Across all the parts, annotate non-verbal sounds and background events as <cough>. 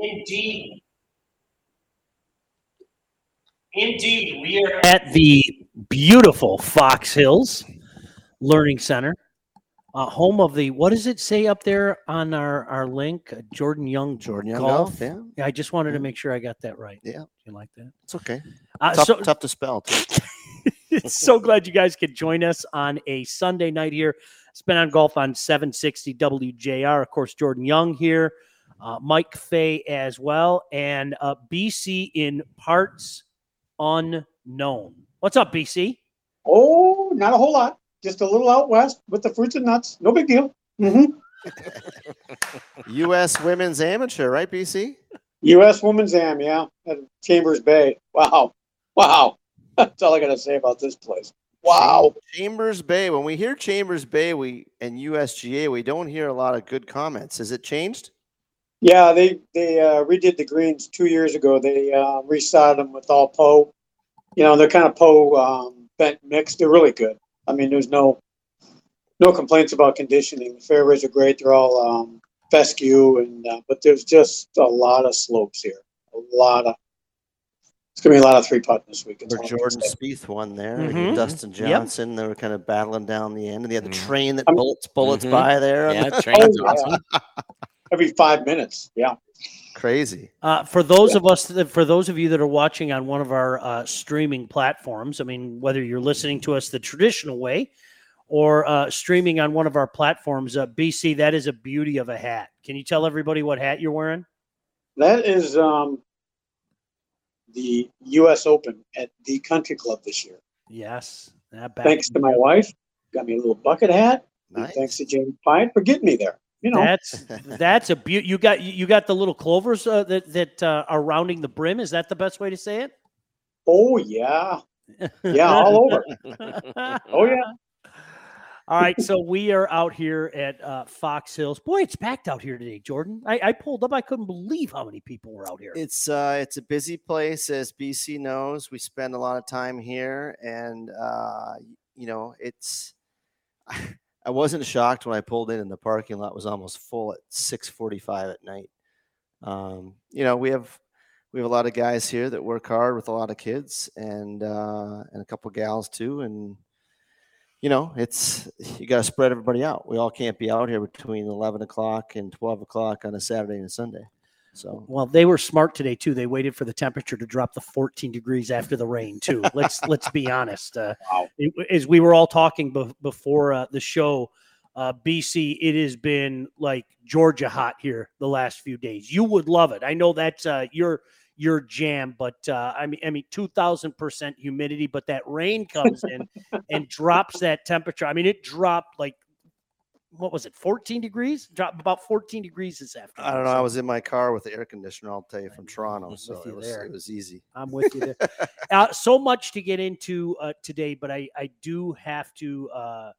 Indeed. Indeed, we are at the beautiful Fox Hills Learning Center, uh, home of the what does it say up there on our our link? Uh, Jordan Young, Jordan Young Golf. Golf, yeah. Yeah, I just wanted to make sure I got that right. Yeah. you like that? It's okay. Uh, Tough, so, tough to spell. Too. <laughs> so glad you guys could join us on a Sunday night here. Spin on Golf on 760 WJR. Of course, Jordan Young here, uh, Mike Fay as well, and uh, BC in parts unknown. What's up, BC? Oh, not a whole lot. Just a little out west with the fruits and nuts. No big deal. hmm U.S. Women's Amateur, right, BC? U.S. Women's Am, yeah, at Chambers Bay. Wow, wow. <laughs> That's all I got to say about this place. Wow. Chambers Bay. When we hear Chambers Bay, we and USGA, we don't hear a lot of good comments. Has it changed? Yeah, they they uh, redid the greens two years ago. They uh, resodded them with all Poa. You know, they're kind of Poa um, bent mix. They're really good. I mean, there's no no complaints about conditioning. The fairways are great. They're all um, fescue, and uh, but there's just a lot of slopes here. A lot of. It's gonna be a lot of three putting this week. It's Where all I can Jordan say. Spieth won there, Mhm. Dustin Yep. Johnson. They were kind of battling down the end, and they had the Mhm. train that I'm- bullets bullets Mhm. by there. Yeah, <laughs> Oh, train's yeah. <laughs> awesome. Every five minutes. Yeah. Crazy. Uh, for those of us, that, for those of you that are watching on one of our uh, streaming platforms, I mean, whether you're listening to us the traditional way or uh, streaming on one of our platforms, uh, BC, that is a beauty of a hat. Can you tell everybody what hat you're wearing? That is um, the U.S. Open at the Country Club this year. Yes. That back- Thanks to my wife, got me a little bucket hat. Nice. Thanks to James Pine for getting me there. You know, That's <laughs> that's a beauty. You got you got the little clovers uh, that that uh, are rounding the brim. Is that the best way to say it? oh yeah, yeah, all over. <laughs> Oh yeah, All right, so we are out here at uh, Fox Hills. Boy, it's packed out here today, Jordan. I, I pulled up. I couldn't believe how many people were out here. It's uh, it's a busy place, as BC knows. We spend a lot of time here, and uh, you know, it's. <laughs> I wasn't shocked when I pulled in and the parking lot was almost full at 6:45 at night. Um, you know, we have we have a lot of guys here that work hard with a lot of kids, and uh, and a couple gals too, and you know, it's you got to spread everybody out. We all can't be out here between 11 o'clock and 12 o'clock on a Saturday and a Sunday. So Well, they were smart today too. They waited for the temperature to drop to 14 degrees after the rain too. <laughs> Let's let's be honest. Uh, Wow. it- as we were all talking be- before uh, the show, uh, BC, it has been like Georgia hot here the last few days. You would love it. I know that's uh, your your jam, but uh, I mean, I mean, 2,000 percent humidity, but that rain comes in <laughs> and drops that temperature. I mean, it dropped like what was it, 14 degrees? Drop about 14 degrees this afternoon. I don't know. I was in my car with the air conditioner. I'll tell you from Toronto, so it was it was easy. I'm with you there. <laughs> uh, so much to get into uh, today, but I, I do have to uh,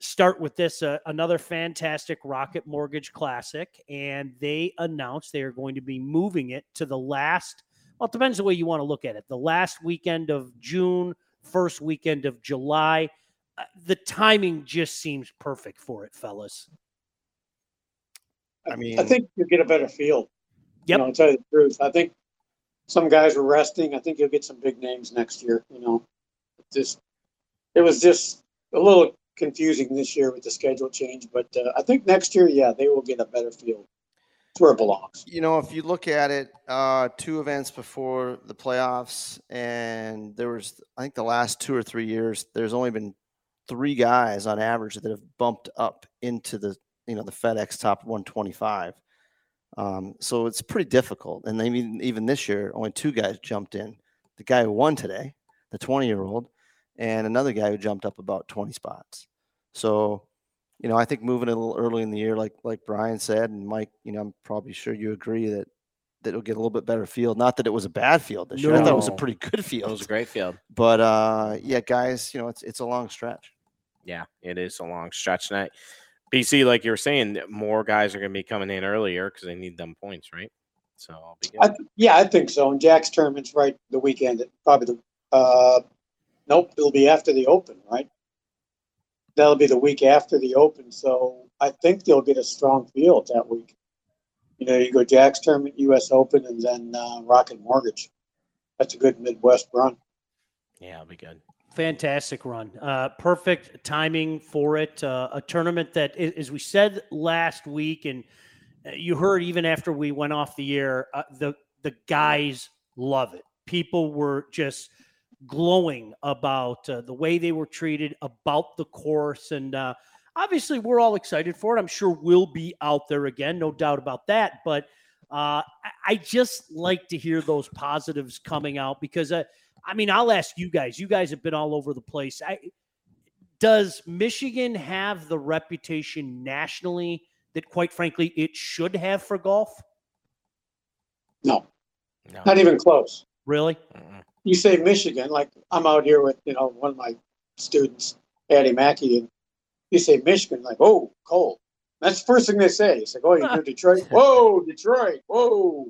start with this. Uh, another fantastic Rocket Mortgage Classic, and they announced they are going to be moving it to the last. Well, it depends the way you want to look at it. The last weekend of June, first weekend of July. Uh, the timing just seems perfect for it, fellas. I mean- I think you get a better feel. Yep. You know, to tell you the truth, I think some guys were resting. I think you'll get some big names next year. You know, just it was just a little confusing this year with the schedule change, but uh, I think next year, yeah, they will get a better feel. It's where it belongs. You know, if you look at it, uh, two events before the playoffs, and there was, I think, the last two or three years, there's only been three guys on average that have bumped up into the, you know, the FedEx top 125. Um, so it's pretty difficult. And then even even this year, only two guys jumped in. The guy who won today, the 20 year old, and another guy who jumped up about 20 spots. So, you know, I think moving a little early in the year, like like Brian said, and Mike, you know, I'm probably sure you agree that that it'll get a little bit better field. Not that it was a bad field this year. I thought it was a pretty good field. It was a great field. But uh, yeah, guys, you know, it's it's a long stretch. Yeah, it is a long stretch tonight. BC, like you were saying, more guys are going to be coming in earlier because they need them points, right? So it'll be good. I, th- yeah, I think so. And Jack's tournament's right the weekend. Probably the uh, nope, it'll be after the Open, right? That'll be the week after the Open. So I think they'll get a strong field that week. You know, you go Jack's Tournament, U.S. Open, and then uh, Rocket Mortgage. That's a good Midwest run. Yeah, it'll be good. Fantastic run. Uh, perfect timing for it. Uh, a tournament that, as we said last week, and uh, you heard even after we went off the air, uh, the the guys love it. People were just glowing about uh, the way they were treated, about the course, and uh, obviously we're all excited for it. I'm sure we'll be out there again, no doubt about that. But I, just like to hear those positives coming out because. I mean, I'll ask you guys. You guys have been all over the place. I, does Michigan have the reputation nationally that, quite frankly, it should have for golf? No, No. not even close. Really? Mm-mm. You say Michigan, like I'm out here with, you know, one of my students, Patty Mackey, and you say Michigan, like, oh, cold. That's the first thing they say. It's like, oh, you're from <laughs> Detroit? Whoa, Detroit. Whoa.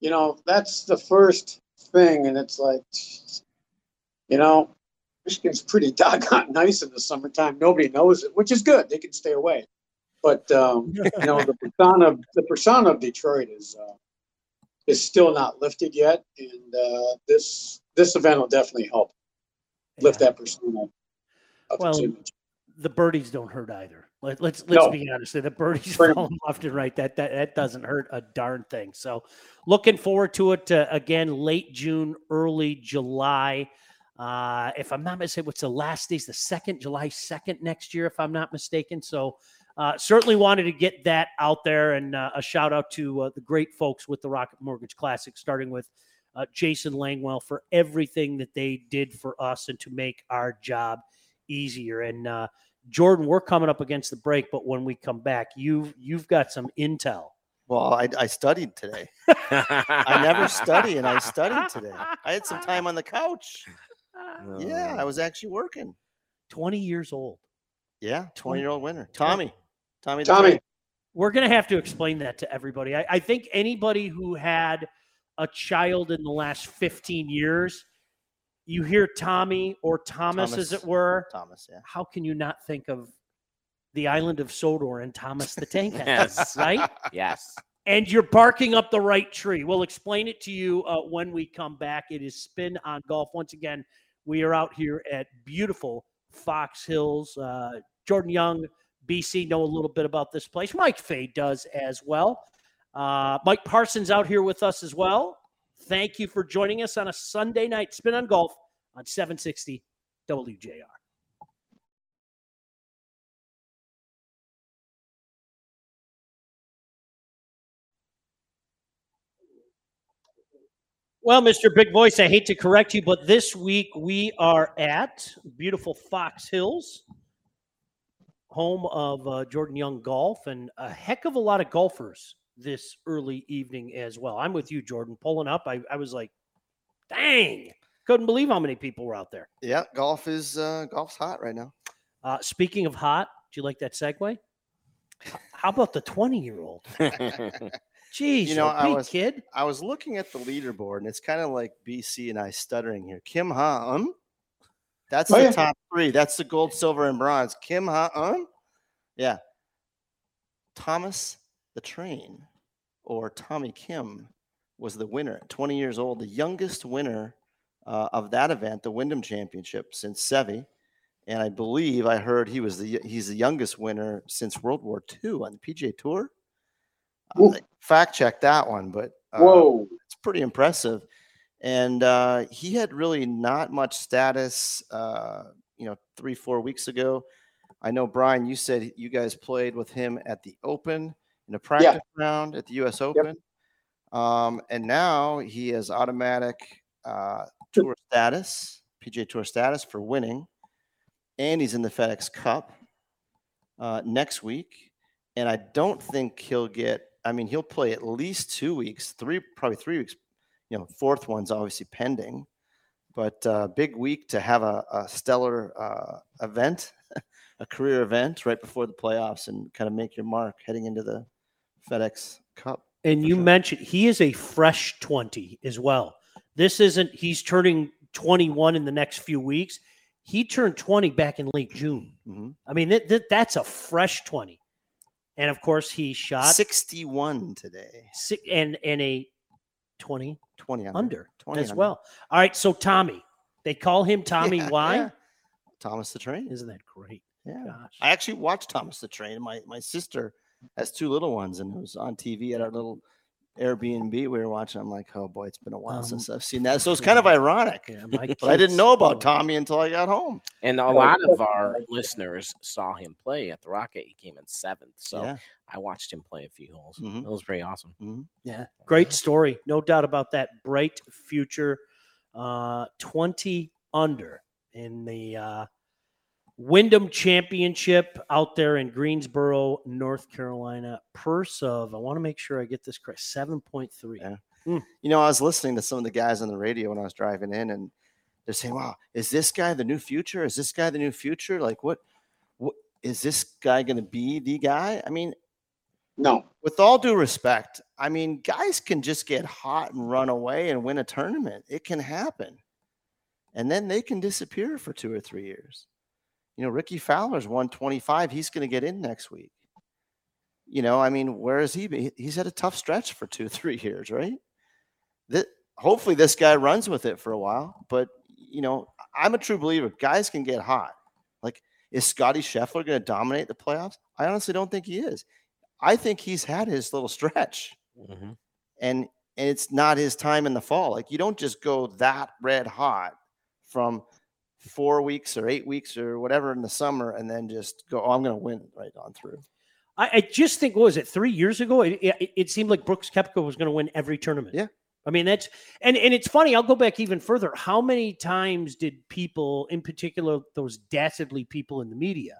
You know, that's the first thing. And it's like, you know, Michigan's pretty <laughs> doggone nice in the summertime. Nobody knows it, which is good. They can stay away. But, um, you know, the <laughs> persona, the persona of Detroit is, uh, is still not lifted yet. And uh, this, this event will definitely help lift Yeah. that persona Well, the birdies don't hurt either. Let, let's let's No. be honest. The birdies Bring 'em. fall <laughs> left and right. That that that doesn't hurt a darn thing. So, looking forward to it uh, again. Late June, early July. Uh, if I'm not mistaken, what's the last day's the second, July second next year, if I'm not mistaken. So, uh, certainly wanted to get that out there, and uh, a shout out to uh, the great folks with the Rocket Mortgage Classic, starting with uh, Jason Langwell for everything that they did for us and to make our job easier. And uh, Jordan, we're coming up against the break, but when we come back, you've you've got some intel. Well, I, I studied today. <laughs> I never study, and I studied today. I had some time on the couch. Oh, yeah, I was actually working. 20 years old. Yeah, 20 year old winner. Tommy. Tommy. the Tommy, We're going to have to explain that to everybody. I, I think anybody who had a child in the last 15 years, you hear Tommy or Thomas, as it were. Thomas, yeah. How can you not think of the island of Sodor and Thomas the <laughs> Tank Engine, Yes. right? Yes. and you're barking up the right tree. We'll explain it to you uh, when we come back. It is Spin on Golf. Once again, we are out here at beautiful Fox Hills. Uh, Jordan Young, BC, know a little bit about this place. Mike Fay does as well. Uh, Mike Parsons out here with us as well. Thank you for joining us on a Sunday night Spin on Golf on 760 WJR. Well, Mr. Big Voice, I hate to correct you, but this week we are at beautiful Fox Hills, home of uh, Jordan Young Golf, and a heck of a lot of golfers this early evening as well. I'm with you, Jordan. Pulling up, I, I was like, dang, couldn't believe how many people were out there. Yeah, golf is uh, golf's hot right now. Uh, speaking of hot, do you like that segue? How about the 20 year old? <laughs> Jeez, You know, I big was- kid. I was looking at the leaderboard, and it's kind of like BC and I stuttering here. Kim Ha Um. That's Oh, the yeah. top three. That's the gold, silver, and bronze. Kim Ha Um. Yeah. Thomas the Train, or Tommy Kim, was the winner. 20 years old, the youngest winner uh, of that event, the Wyndham Championship, since Sevi. And I believe I heard he was the he's the youngest winner since World War II on the PGA Tour. Uh, fact check that one, but uh, whoa. it's pretty impressive. And uh, he had really not much status, uh, you know, three, four weeks ago. I know, Brian, you said you guys played with him at the Open in a practice round at the U.S. Open. Um, and now he has automatic uh, tour status, PGA Tour status for winning. And he's in the FedEx Cup uh, next week. And I don't think he'll get, I mean, he'll play at least two weeks, three, probably three weeks. You know, fourth one's obviously pending, but uh, big week to have a, a stellar uh, event, <laughs> a career event right before the playoffs and kind of make your mark heading into the FedEx Cup. And you sure. mentioned he is a fresh 20 as well. This isn't, he's turning 21 in the next few weeks. He turned 20 back in late June. hmm I mean, that, that, that's a fresh 20. and of course he shot 61 today. si- and and a 20 20 under. under 20 as under. well. All right, so Tommy, they call him Tommy. Yeah, Why? yeah. Thomas the Train. Isn't that great? Yeah. Gosh. I actually watched Thomas the Train. My my sister has two little ones, and it was on TV at our little Airbnb. We were watching. I'm like, oh boy, it's been a while Um, since I've seen that. So it's kind of ironic. Yeah, my But I didn't know about Tommy until I got home. And a lot of our listeners saw him play at the Rocket. He came in seventh, so yeah. I watched him play a few holes. Mhm. It was pretty awesome. mhm. Yeah, great story, no doubt about that. Bright future, uh, twenty under in the uh, Wyndham Championship out there in Greensboro, North Carolina. Purse of I want to make sure I get this correct. Seven point three. Yeah. Hmm. You know, I was listening to some of the guys on the radio when I was driving in, and they're saying, "Wow, is this guy the new future? Is this guy the new future? Like, what? What is this guy going to be the guy?" I mean, No, with all due respect, I mean, guys can just get hot and run away and win a tournament. It can happen. And then they can disappear for two or three years. You know, Rickie Fowler's 125. He's going to get in next week. You know, I mean, where is he? been? He's had a tough stretch for two, <laughs> three years, right? That hopefully this guy runs with it for a while. But, you know, I'm a true believer. Guys can get hot. Like, is Scotty Scheffler going to dominate the playoffs? I honestly don't think he is. I think he's had his little stretch Mhm. and and it's not his time in the fall. Like you don't just go that red hot from four weeks or eight weeks or whatever in the summer and then just go, oh, I'm going to win right on through. I, I just think what was it three years ago? It, it, it seemed like Brooks Koepka was going to win every tournament. Yeah. I mean that's and and it's funny. I'll go back even further. How many times did people, in particular, those dastardly people in the media,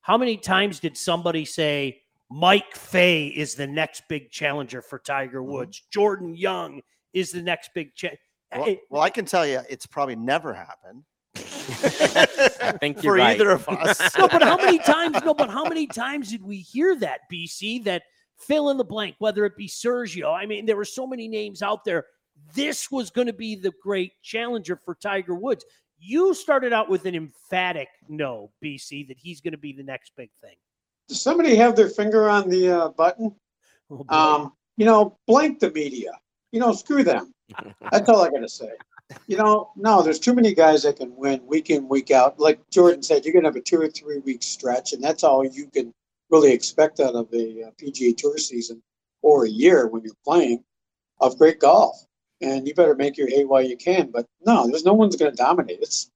how many times did somebody say Mike Fay is the next big challenger for Tiger Mhm. Woods? Jordan Young is the next big cha- Well, well, I can tell you, it's probably never happened <laughs> I think you're for right. either of us. <laughs> no, but how many times? No, but how many times did we hear that BC? That fill in the blank, whether it be Sergio. I mean, there were so many names out there. This was going to be the great challenger for Tiger Woods. You started out with an emphatic no, BC, that he's going to be the next big thing. does somebody have their finger on the uh, button? Oh. Um, you know, blank the media. You know, screw them. <laughs> That's all I gotta say. You know, no, there's too many guys that can win week in, week out. Like Jordan said, you're gonna have a two or three week stretch, and that's all you can really expect out of a uh, PGA Tour season or a year when you're playing of great golf. And you better make your hay while you can. But no, there's no one's gonna dominate. It's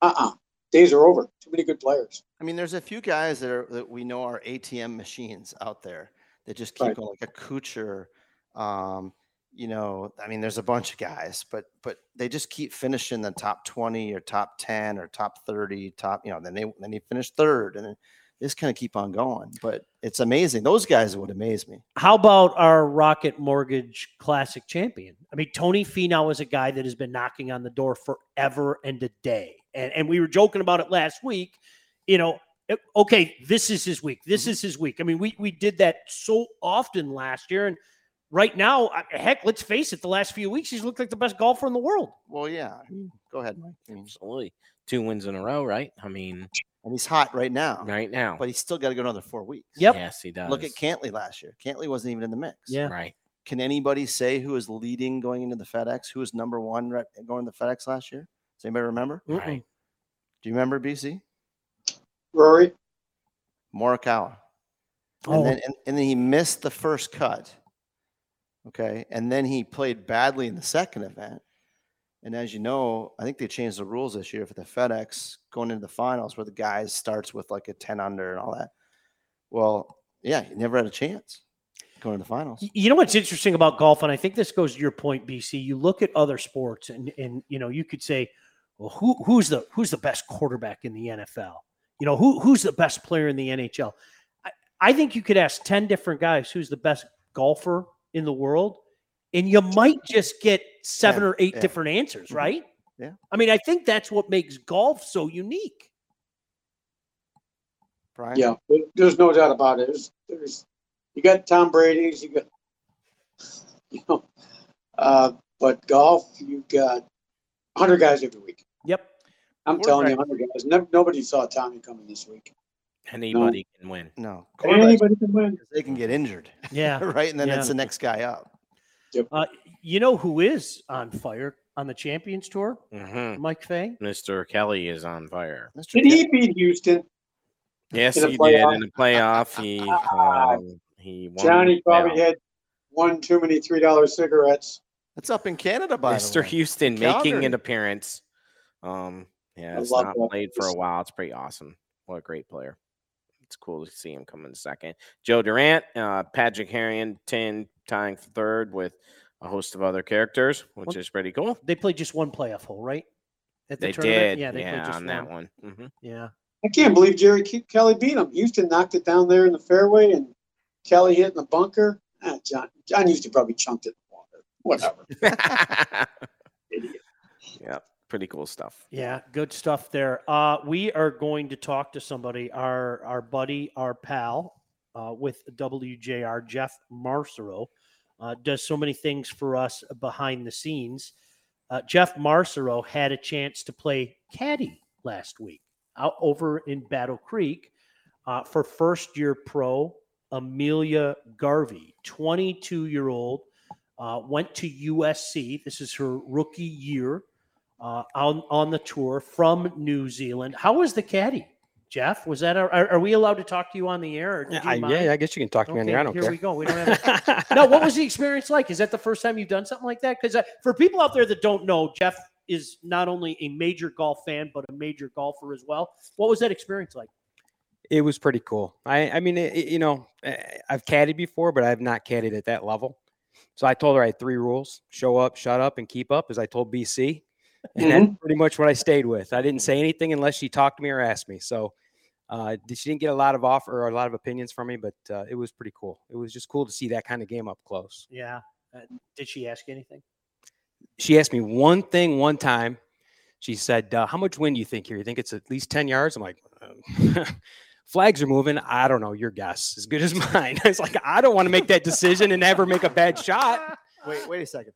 uh-uh. Days are over. Too many good players. I mean, there's a few guys that are that we know are ATM machines out there that just keep Right. going, like a Kuchar. Um, you know, I mean, there's a bunch of guys, but but they just keep finishing the top 20 or top 10 or top 30, top, you know, then they then they finish third and then they just kind of keep on going. But it's amazing. Those guys would amaze me. How about our Rocket Mortgage Classic champion? I mean, Tony Finau is a guy that has been knocking on the door forever and a day. And, and we were joking about it last week. You know, eh, okay, this is his week. This mm-hmm. is his week. I mean, we, we did that so often last year. And right now, uh, heck, let's face it, the last few weeks, he's looked like the best golfer in the world. Well, yeah. I mean, go ahead, Mike. Absolutely. Two wins in a row, right? I mean, and he's hot right now, right now. but he's still got to go another four weeks. Yep. Yes, he does. Look at Cantlay last year. Cantlay wasn't even in the mix. Yeah. Right. Can anybody say who is leading going into the FedEx? Who was number one right- going to the FedEx last year? Does anybody remember? Right. Do you remember BC? Rory, Morikawa. Oh. And, then, and, and then he missed the first cut. Okay. And then he played badly in the second event. And as you know, I think they changed the rules this year for the FedEx going into the finals where the guys starts with like a 10 under and all that. Well, yeah, he never had a chance going to the finals. You know what's interesting about golf, and I think this goes to your point, BC. You look at other sports, and and you know you could say, well, who who's the who's the best quarterback in the NFL? You know who who's the best player in the NHL? I, I think you could ask ten different guys who's the best golfer in the world, and you might just get seven Yeah, or eight yeah. different answers, Mhm. right? Yeah. I mean, I think that's what makes golf so unique. Brian? yeah, there's no doubt about it. There's, there's you got Tom Brady's, you got <laughs> you know, uh, but golf, you got hundred guys every week. Yep. I'm telling you, Quarterback. hundred guys. Never, nobody saw Tommy coming this week. Anybody can win. No, Anybody can win. they can get injured, <laughs> Yeah. right? And then it's the next guy up. Uh, you know who is on fire on the Champions Tour? hmm Mike Fay. Mr. Kelly is on fire. Mr. Did he beat Huston? Yes, In the he did in the playoff. He <laughs> um, he won. Johnny probably had one too many three dollar cigarettes. That's up in Canada, by Mr. the way. Huston making an appearance. Um, yeah, I it's not that. played for a while. It's pretty awesome. What a great player. It's cool to see him come in second. Joe Durant, uh, Patrick Harrington tying for third with a host of other characters, which Well, is pretty cool. They played just one playoff hole, right? At the They tournament? did, Yeah, they yeah, played just on that one. hmm Yeah. I can't believe Jerry Kelly beat him. Huston knocked it down there in the fairway, and Kelly hit in the bunker. Ah, John John Huston probably chunked it in the water. Whatever. <laughs> Idiot. yeah, pretty cool stuff. Yeah, good stuff there. Uh, we are going to talk to somebody, our our buddy, our pal, uh, with WJR, Jeff Marcero, uh, does so many things for us behind the scenes. Uh, Jeff Marcero had a chance to play caddy last week out over in Battle Creek uh, for first year pro Amelia Garvey, 22 year old, uh, went to USC. This is her rookie year uh, on on the tour from New Zealand. How was the caddy, Jeff? Was that are, are we allowed to talk to you on the air? Yeah, I, yeah, I guess you can talk to me on the air. I don't here care. we go. We don't have. <laughs> no, what was the experience like? Is that the first time you've done something like that? Because uh, for people out there that don't know, Jeff is not only a major golf fan but a major golfer as well. What was that experience like? It was pretty cool. I, I mean, it, it- you know, eh, I've caddied before, but I've not caddied at that level. So I told her I had three rules: show up, shut up, and keep up. As I told BC, and that's pretty much what I stayed with. I didn't say anything unless she talked to me or asked me. So uh, she didn't get a lot of offer or a lot of opinions from me, but uh, it was pretty cool. It was just cool to see that kind of game up close. Yeah. Uh, did she ask you anything? she asked me one thing one time. She said, uh, "How much wind do you think here? You think it's at least ten yards?" I'm like, "Uh, <laughs> "Flags are moving. I don't know. Your guess as good as <laughs> mine." I was like, "I don't want to make that decision and ever make a bad shot." <laughs> Wait, wait a second.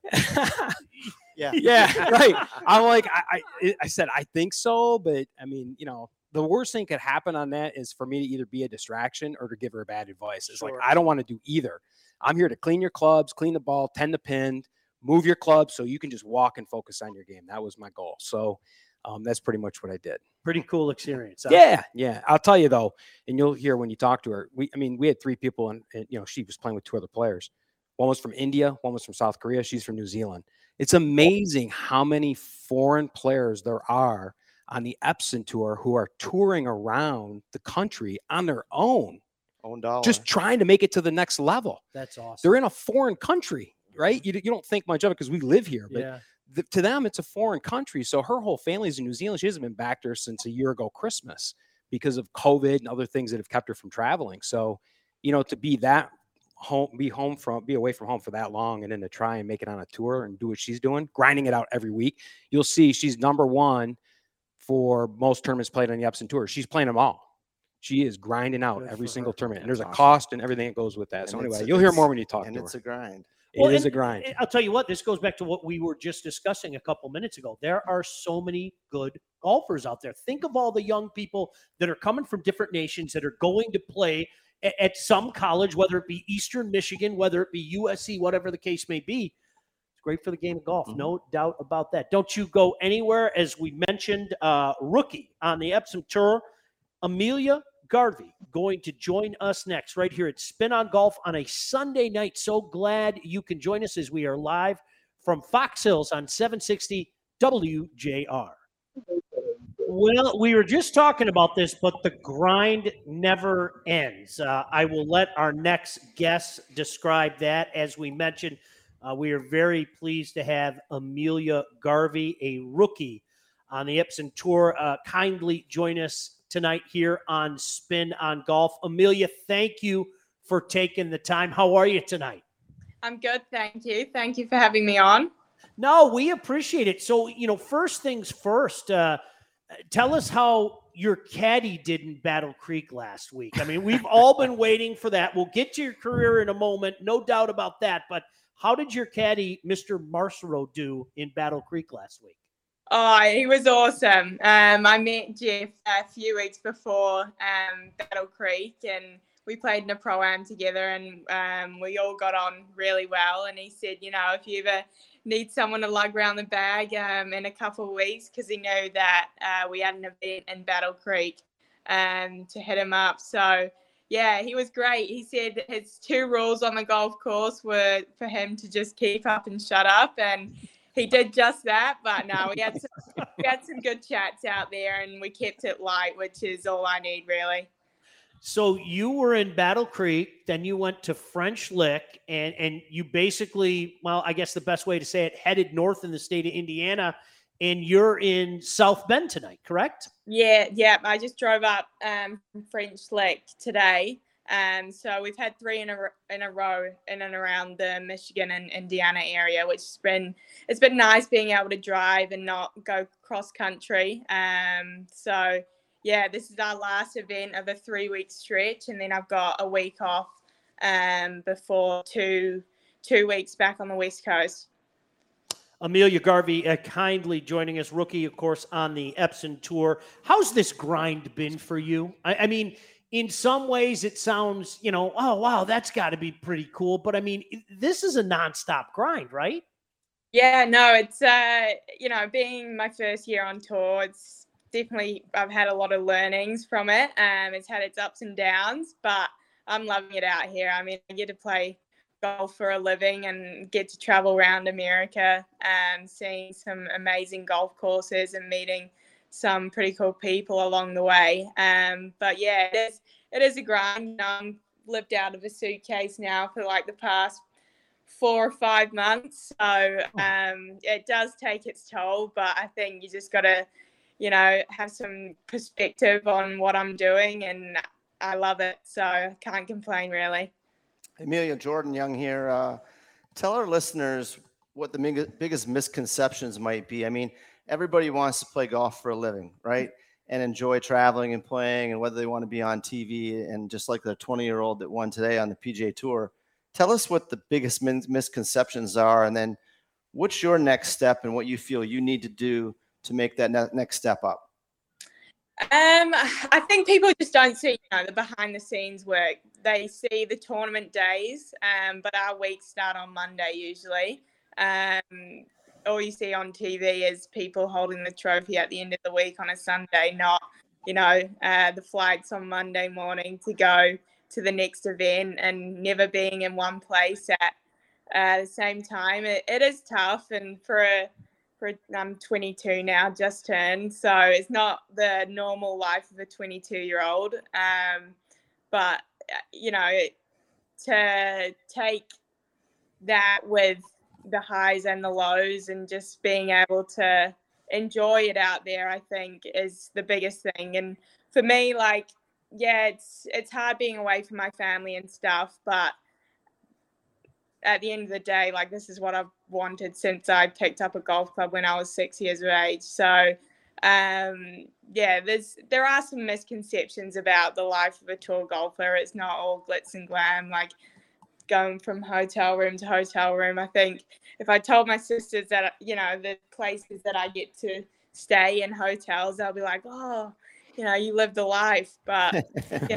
Yeah. <laughs> yeah, <laughs> right. I'm like, I, I, I said, I think so, but I mean, you know, the worst thing could happen on that is for me to either be a distraction or to give her bad advice. It's like I don't want to do either. I'm here to clean your clubs, clean the ball, tend the pin, move your clubs so you can just walk and focus on your game. That was my goal. So um, that's pretty much what I did. Pretty cool experience. huh? Yeah, yeah. I'll tell you though, and you'll hear when you talk to her. We, I mean, we had three people, and, and you know, she was playing with two other players. One was from India, one was from South Korea. She's from New Zealand. It's amazing how many foreign players there are on the Epson tour who are touring around the country on their own, Own dollar. just trying to make it to the next level. That's awesome. They're in a foreign country, right? You, you don't think much of it because we live here, but yeah. th- to them it's a foreign country so her whole family's in new zealand she hasn't been back there since a year ago christmas because of covid and other things that have kept her from traveling so you know to be that home be home from be away from home for that long and then to try and make it on a tour and do what she's doing grinding it out every week you'll see she's number one for most tournaments played on the Epson tour she's playing them all she is grinding out Good every single her. tournament and there's a cost and everything that goes with that so And it's anyway a- you'll hear more when you talk and to it's her a grind. It Well, is a grind I'll tell you what, this goes back to what we were just discussing a couple minutes ago. There are so many good golfers out there. Think of all the young people that are coming from different nations that are going to play a- at some college, whether it be Eastern Michigan, whether it be USC, whatever the case may be. It's great for the game of golf, Mm-hmm. no doubt about that. Don't you go anywhere. As we mentioned, uh, rookie on the Epson Tour, Amelia Garvey going to join us next right here at Spin on Golf on a Sunday night. So glad you can join us as we are live from Fox Hills on 760 WJR. Well, we were just talking about this, but the grind never ends. Uh, I will let our next guest describe that. As we mentioned, uh, we are very pleased to have Amelia Garvey, a rookie on the Epson Tour, uh, kindly join us tonight here on Spin on Golf. Amelia, thank you for taking the time. How are you tonight? I'm good, thank you. Thank you for having me on. No, we appreciate it. So, you know, first things first, uh, tell us how your caddy did in Battle Creek last week. I mean, we've all been waiting for that. We'll get to your career in a moment, no doubt about that. But how did your caddy, Mr. Marcero, do in Battle Creek last week? Oh, he was awesome. Um, I met Jeff a few weeks before um, Battle Creek, and we played in a pro am together, and um, we all got on really well. And he said, you know, if you ever need someone to lug around the bag um, in a couple of weeks, because he knew that uh, we had an event in Battle Creek um, to hit him up. So yeah, he was great. He said his two rules on the golf course were for him to just keep up and shut up, and he did just that. But no, we had some, we had some good chats out there, and we kept it light, which is all I need really. So you were in Battle Creek, then you went to French Lick, and and you basically, well, I guess the best way to say it, headed north in the state of Indiana and you're in South Bend tonight, correct? Yeah, yeah. I just drove up um, French Lick today. Um, so we've had three in a in a row in and around the Michigan and Indiana area, which has been it's been nice being able to drive and not go cross country. Um, so yeah, this is our last event of a three week stretch, and then I've got a week off um, before two two weeks back on the west coast. Amelia Garvey uh, kindly joining us, rookie, of course, on the Epson Tour. How's this grind been for you? I, I mean, in some ways, it sounds, you know, oh, wow, that's got to be pretty cool. But I mean, this is a nonstop grind, right? Yeah, no, it's, uh, you know, being my first year on tour, it's definitely, I've had a lot of learnings from it. Um, it's had its ups and downs, but I'm loving it out here. I mean, I get to play golf for a living and get to travel around America and seeing some amazing golf courses and meeting some pretty cool people along the way. Um, but yeah, it is it is a grind. I'm lived out of a suitcase now for like the past four or five months, so oh. um, it does take its toll. But I think you just got to, you know, have some perspective on what I'm doing, and I love it. So can't complain really. Amelia Jordan Young here. Uh, tell our listeners what the biggest misconceptions might be. I mean, everybody wants to play golf for a living, right? And enjoy traveling and playing, and whether they want to be on TV and just like the 20 year old that won today on the PGA Tour. Tell us what the biggest misconceptions are, and then what's your next step and what you feel you need to do to make that ne- next step up. Um, I think people just don't see, you know, the behind the scenes work. They see the tournament days, um, but our weeks start on Monday usually. Um, all you see on TV is people holding the trophy at the end of the week on a Sunday, not, you know, uh, the flights on Monday morning to go to the next event and never being in one place at uh, the same time. It, it is tough, and for a I'm 22 now, just turned, so it's not the normal life of a 22 year old. Um, but uh, you know, to take that with the highs and the lows and just being able to enjoy it out there, I think is the biggest thing. And for me, like, yeah, it's it's hard being away from my family and stuff, but at the end of the day, like this is what I've wanted since I picked up a golf club when I was six years of age. So, um, yeah, there's there are some misconceptions about the life of a tour golfer. It's not all glitz and glam, like going from hotel room to hotel room. I think if I told my sisters that you know the places that I get to stay in hotels, they'll be like, oh you know, you live the life, but <laughs>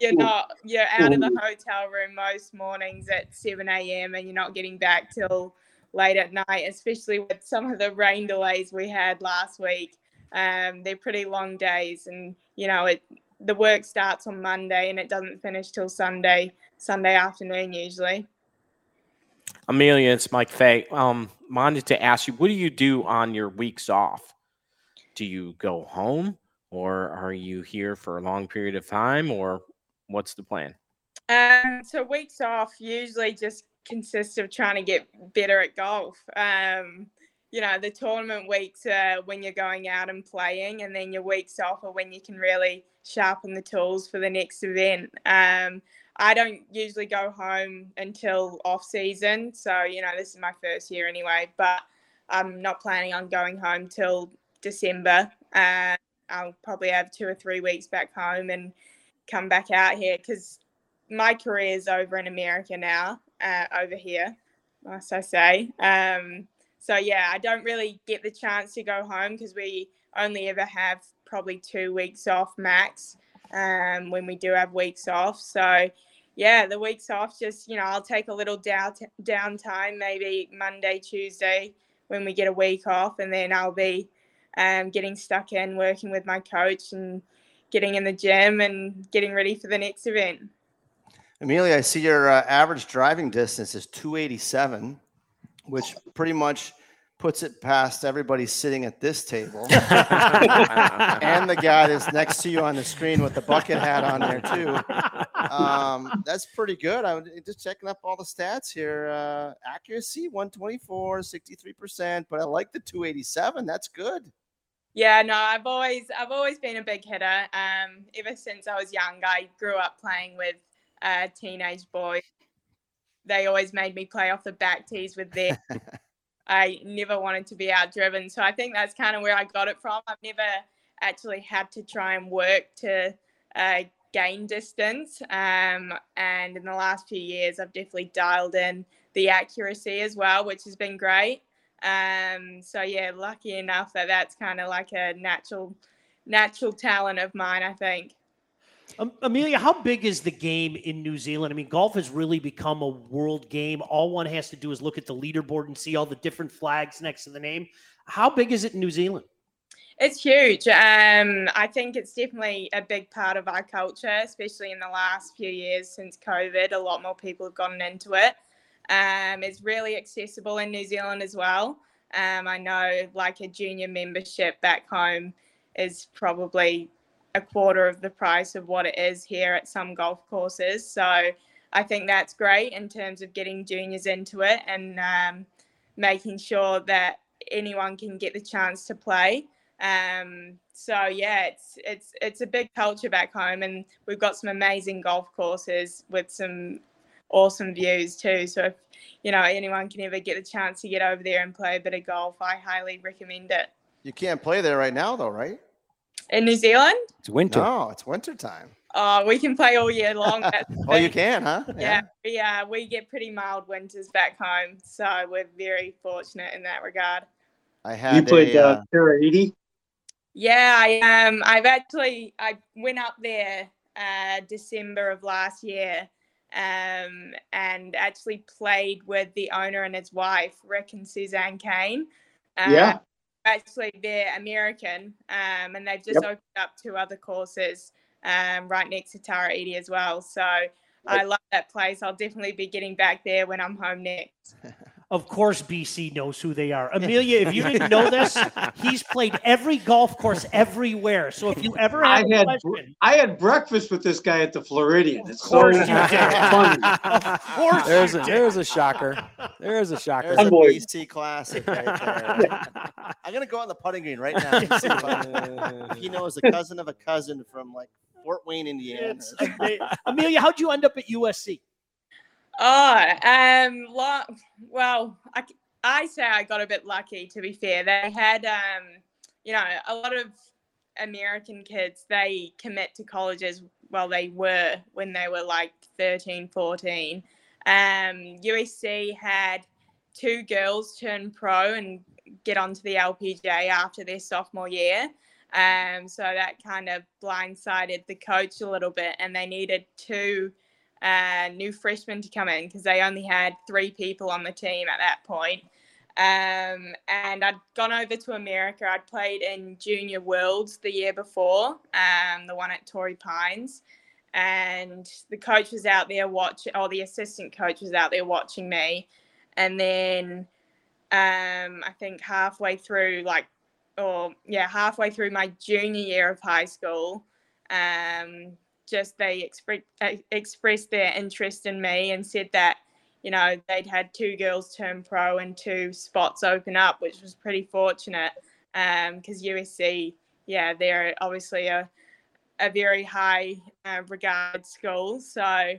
you're not, you're out of the hotel room most mornings at 7 a.m. and you're not getting back till late at night, especially with some of the rain delays we had last week. Um, they're pretty long days, and you know, it the work starts on Monday and it doesn't finish till Sunday, Sunday afternoon usually. Amelia, it's Mike Fay. Um, wanted to ask you, what do you do on your weeks off? Do you go home? Or are you here for a long period of time, or what's the plan? Um, so weeks off usually just consists of trying to get better at golf. Um, you know, the tournament weeks are when you're going out and playing, and then your weeks off are when you can really sharpen the tools for the next event. Um, I don't usually go home until off season, so you know this is my first year anyway. But I'm not planning on going home till December. Uh, I'll probably have two or three weeks back home and come back out here because my career is over in America now, uh, over here, must I say. Um, so yeah, I don't really get the chance to go home because we only ever have probably two weeks off max um, when we do have weeks off. So yeah, the weeks off, just you know, I'll take a little down downtime, maybe Monday, Tuesday when we get a week off, and then I'll be um, getting stuck in working with my coach and getting in the gym and getting ready for the next event. Amelia, I see your uh, average driving distance is 287, which pretty much puts it past everybody sitting at this table <laughs> and the guy that's next to you on the screen with the bucket hat on there too. Um, that's pretty good. I'm just checking up all the stats here. Uh, accuracy 124, 63%, but I like the 287. That's good. Yeah, no, I've always I've always been a big hitter. Um, ever since I was young, I grew up playing with uh, teenage boys. They always made me play off the back tees with them. <laughs> I never wanted to be outdriven. So I think that's kind of where I got it from. I've never actually had to try and work to uh, gain distance. Um, and in the last few years, I've definitely dialed in the accuracy as well, which has been great. Um, so yeah, lucky enough that that's kind of like a natural, natural talent of mine, I think. Um, Amelia, how big is the game in New Zealand? I mean, golf has really become a world game. All one has to do is look at the leaderboard and see all the different flags next to the name. How big is it in New Zealand? It's huge. Um, I think it's definitely a big part of our culture, especially in the last few years since COVID. A lot more people have gotten into it. Um, it's really accessible in New Zealand as well. Um, I know, like a junior membership back home is probably a quarter of the price of what it is here at some golf courses. So I think that's great in terms of getting juniors into it and um, making sure that anyone can get the chance to play. Um, so yeah, it's it's it's a big culture back home, and we've got some amazing golf courses with some awesome views too. So if you know anyone can ever get the chance to get over there and play a bit of golf, I highly recommend it. You can't play there right now, though, right? In New Zealand? It's winter. No, it's winter time. Oh, we can play all year long. <laughs> oh, you can, huh? Yeah, yeah. We, uh, we get pretty mild winters back home, so we're very fortunate in that regard. I had you played a, uh, Tara Iti. Yeah, I um, I've actually I went up there uh, December of last year, um, and actually played with the owner and his wife, Rick and Suzanne Kayne. Uh, yeah actually they're American, um, and they've just yep. opened up two other courses um, right next to Tara Iti as well. So I love that place. I'll definitely be getting back there when I'm home next. <laughs> Of course, BC knows who they are. Amelia, if you didn't know this, he's played every golf course everywhere. So if you ever have I had, question, I had breakfast with this guy at the Floridian. It's so funny. Of course, there's a, there's a shocker. There's a shocker. There's a BC classic right there. <laughs> I'm gonna go on the putting green right now. he knows a cousin of a cousin from like Fort Wayne, Indiana. Amelia, how'd you end up at USC? Oh, um, well, I, I say I got a bit lucky. To be fair, they had, um, you know, a lot of American kids. They commit to colleges. Well, they were when they were like 13, 14. Um, USC had two girls turn pro and get onto the LPGA after their sophomore year. Um, so that kind of blindsided the coach a little bit, and they needed two uh, new freshmen to come in because they only had three people on the team at that point. Um, and I'd gone over to America. I'd played in Junior Worlds the year before, um, the one at Torrey Pines. And the coach was out there watching, or the assistant coach was out there watching me. And then um, I think halfway through, like, or yeah, halfway through my junior year of high school, um, just they expre- uh, expressed their interest in me and said that you know they'd had two girls turn pro and two spots open up, which was pretty fortunate because um, USC, yeah, they're obviously a a very high uh, regarded school, so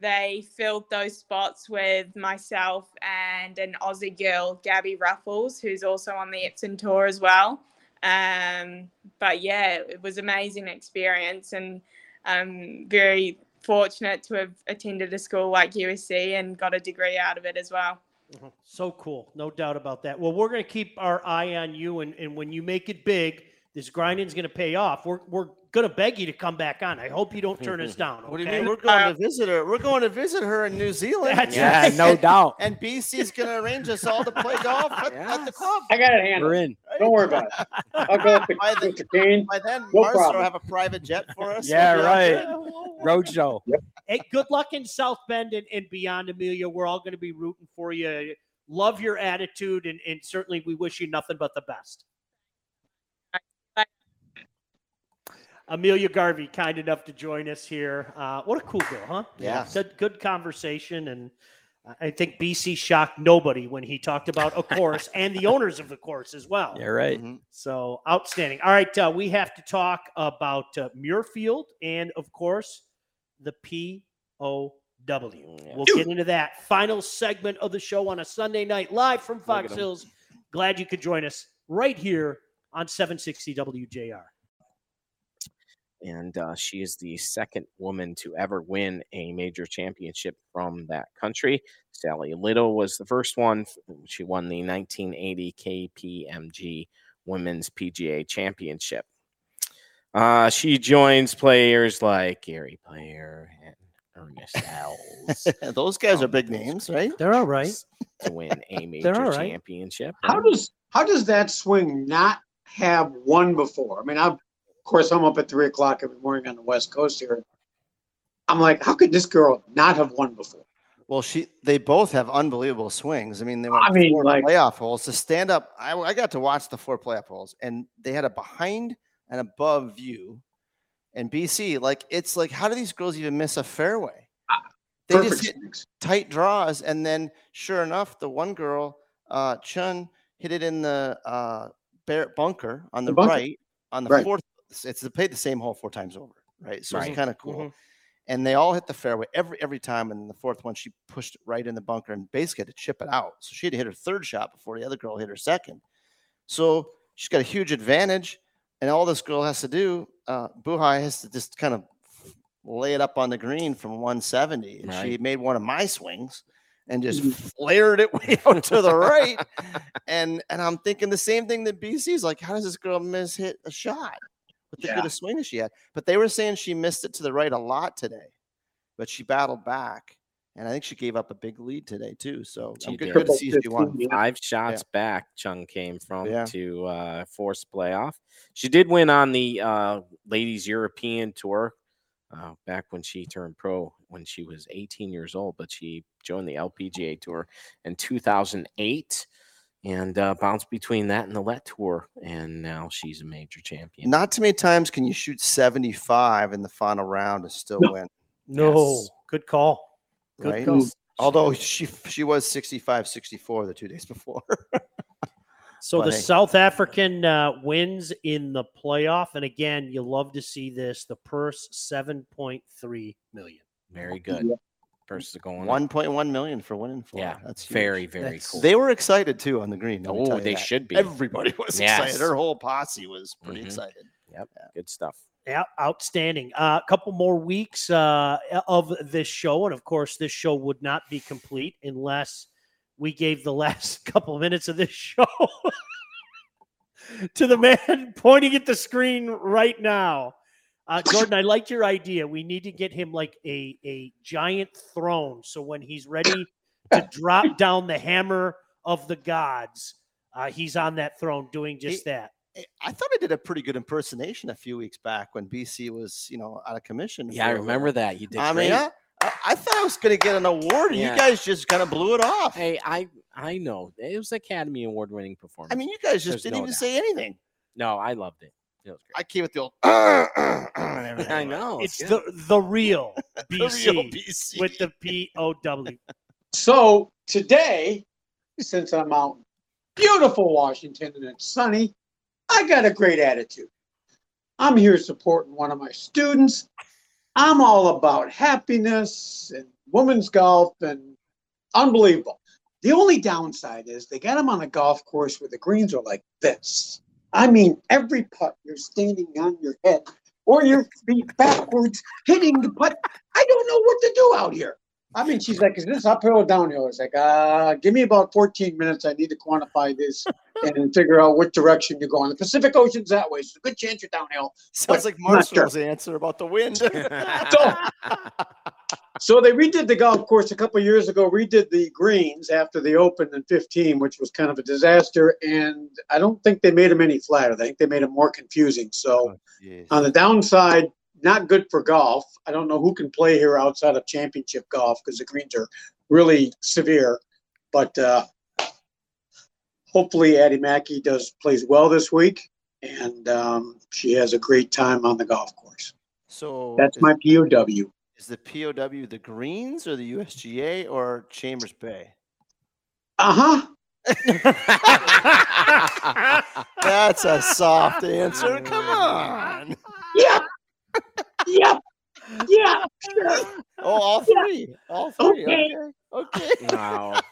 they filled those spots with myself and an Aussie girl, Gabby Ruffels, who's also on the Epson tour as well. Um, but yeah, it was amazing experience and I'm very fortunate to have attended a school like USC and got a degree out of it as well. Mhm. So cool. No doubt about that. Well, we're going to keep our eye on you. And, and when you make it big, this grinding's going to pay off. We're, we're going to beg you to come back on. I hope you don't turn us <laughs> down. What do you mean? We're going to visit her. We're going to visit her in New Zealand. That's Yeah, right. no doubt. <laughs> And BC's going to arrange us all to play golf at, at the club. I got it handled. We're in. Don't worry about it. I'll go up to <laughs> By the- Mr. Kayne. By then, No Marcel will have a private jet for us. Yeah, We'll be out right. there. Roadshow. Hey, good luck in South Bend and, and beyond, Amelia. We're all going to be rooting for you. Love your attitude, and, and certainly we wish you nothing but the best. Amelia Garvey, kind enough to join us here. Uh, what a cool girl, huh? Yeah. Good, good conversation. And I think BC shocked nobody when he talked about a course and the owners of the course as well. Yeah, right. Mhm. So outstanding. All right, uh, we have to talk about uh, Muirfield and, of course, the POW. We'll get into that final segment of the show on a Sunday night live from Fox Hills. Glad you could join us right here on 760 WJR. And uh, she is the second woman to ever win a major championship from that country. Sally Little was the first one. She won the 1980 KPMG Women's PGA Championship. Uh, she joins players like Gary Player and Ernest Els <laughs> Those guys are Um, big names, right? They're all right. to win a <laughs> major all right. championship. How does how does that swing not have won before? I mean, I, of course, I'm up at three o'clock every morning on the West Coast here. I'm like, how could this girl not have won before? Well, she they both have unbelievable swings. I mean, they went I mean, four like- playoff holes to stand up. I, I got to watch the four playoff holes, and they had a behind and above view. And BC, like it's like, how do these girls even miss a fairway? They just hit tight draws, and then sure enough, the one girl, uh, Chun, hit it in the uh, bunker on the, The bunker. right on the Right. fourth. It's they played the same hole four times over, right? So Right. it's kind of cool Mhm. and they all hit the fairway every every time. And the fourth one, she pushed it right in the bunker and basically had to chip it out. So she had to hit her third shot before the other girl hit her second. So she's got a huge advantage, and all this girl has to do, uh, Buhai has to just kind of lay it up on the green from 170. And she made one of my swings and just Mhm. flared it way out to the right. <laughs> And and I'm thinking the same thing that BC's like, how does this girl miss hit a shot with the Yeah. good a swing as she had? But they were saying she missed it to the right a lot today, but she battled back. And I think she gave up a big lead today too. So She I'm good, did. good to see she won. five shots back Chun came from Yeah. to uh force playoff she did win on the uh ladies european tour uh, back when she turned pro when she was 18 years old but she joined the lpga tour in 2008 and uh, bounced between that and the let tour and now she's a major champion Not too many times can you shoot 75 in the final round and still No. win, No, Yes. good call. Good right? call. Although she she was 65 64 the two days before. <laughs> So the hey. South African uh, wins in the playoff, and again, you love to see this. The purse seven point three million. very good versus going 1.1 million for winning for yeah. That's huge. very very That's- cool They were excited too on the green. oh they that. should be Everybody <laughs> was Yes. excited. Her whole posse was pretty Mhm. excited. good stuff Yeah, outstanding. A couple more weeks uh, of this show, and of course, this show would not be complete unless we gave the <laughs> last couple minutes of this show <laughs> to the man pointing at the screen right now. Uh, Jordan, I like your idea. We need to get him like a a giant throne, so when he's ready to drop down the hammer of the gods, uh, he's on that throne doing just that. I- I thought I did a pretty good impersonation a few weeks back when BC was, you know, out of commission. yeah i remember that you did I great. mean, I, I, I thought I was going to get an award, and Yeah. you guys just kind of blew it off. Hey, I I know it was Academy Award winning performance. I mean, you guys just There's didn't no even doubt. say anything. no, I loved it. It was I great. came with the old. <clears throat> I, know It's the the real <laughs> The BC. real BC. with the P O W. So today, since I'm out in beautiful Washington and it's sunny, I got a great attitude. I'm here supporting one of my students. I'm all about happiness and women's golf and unbelievable. The only downside is they got them on a golf course where the greens are like this. I mean, every putt you're standing on your head or your feet backwards hitting the putt. I don't know what to do out here. I mean, she's like, is this uphill or downhill? It's like, uh, give me about 14 minutes. I need to quantify this and figure out which direction you're going. The Pacific Ocean's that way, so a good chance you're downhill. Sounds like not sure. Marshall's answer about the wind. <laughs> <laughs> So they redid the golf course a couple years ago, redid the greens after the Open in 15, which was kind of a disaster. And I don't think they made them any flatter. I think they made them more confusing. So Jeez. on the downside, not good for golf. I don't know who can play here outside of championship golf because the greens are really severe. But uh, hopefully, Addie Mackey does plays well this week, and um, she has a great time on the golf course. So That's my POW. Is the POW the Greens or the USGA or Chambers Bay? Uh huh. <laughs> That's a soft answer. Come on. Yep. Yep. Yeah. Sure. Oh, all three. All three. Okay. Okay. Okay. wow.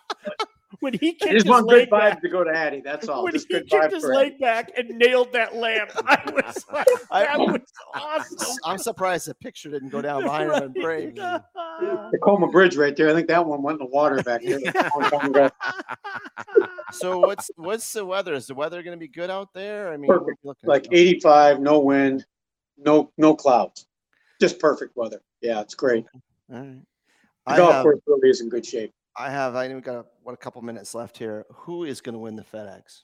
When he I kicked just his want good leg back, to go to Addy. That's all. when Just he good kicked his for Addie. leg back and nailed that lamp, <laughs> I was like, I- that was awesome. I'm surprised the picture didn't go down behind him and <laughs> break. <laughs> Tacoma Bridge right there. I think that one went in the water back there. a long time ago. So what's what's the weather? Is the weather going to be good out there? I mean, Perfect. Like 85, no wind, no no clouds. Just perfect weather. Yeah, it's great. All right. The golf have, course really is in good shape. I have. I know we got a, what a couple minutes left here. Who is going to win the FedEx?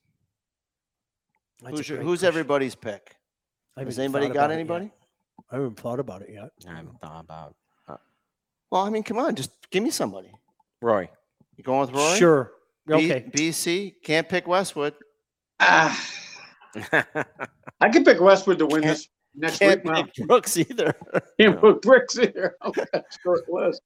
That's Who's your, who's question. everybody's pick? I Has anybody got about it yet. anybody? I haven't thought about it yet. I haven't thought about Well, I mean, come on, just give me somebody. Roy. You going with Roy? Sure. B- Okay. BC can't pick Westwood. Ah, <laughs> I could pick Westwood to win Can't- this next <laughs> Can't week. Well, pick Brooks either. can't put bricks <laughs> here. Okay, short list.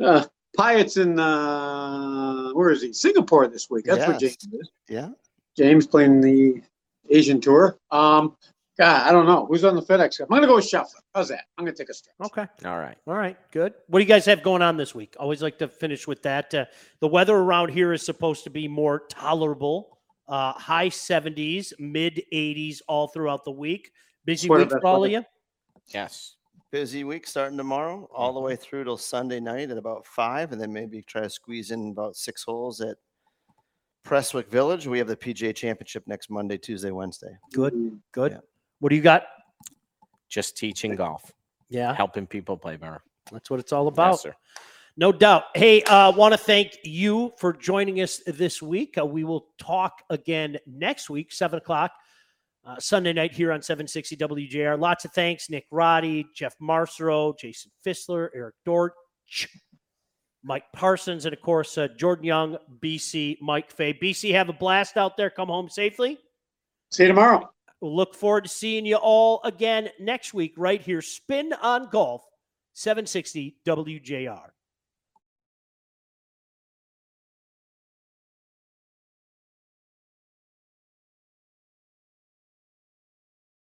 Uh, Piot's in uh, where is he? Singapore this week. That's where James is. yeah. James playing the Asian tour. Um, God, I don't know who's on the FedEx. I'm gonna go with Scheffler. How's that? I'm gonna take a stretch. Okay. All right. All right. Good. What do you guys have going on this week? Always like to finish with that. Uh, the weather around here is supposed to be more tolerable. Uh, high 70s, mid 80s all throughout the week. Busy Sweater week for all of you. Yes. Busy week starting tomorrow, all the way through till Sunday night at about five, and then maybe try to squeeze in about six holes at Prestwick Village. We have the PGA Championship next Monday, Tuesday, Wednesday. Good. Mm. Good. Yeah. What do you got? Just teaching golf, Yeah. helping people play better. That's what it's all about. Yes, sir. No doubt. Hey, uh, want to thank you for joining us this week. Uh, we will talk again next week, seven o'clock, uh, Sunday night here on 760 WJR. Lots of thanks, Nick Roddy, Jeff Marcero, Jason Fissler, Eric Dortch, Mike Parsons, and of course uh, Jordan Young, BC, Mike Fay. BC, have a blast out there. Come home safely. See you tomorrow. We'll look forward to seeing you all again next week, right here. Spin on Golf, 760 WJR.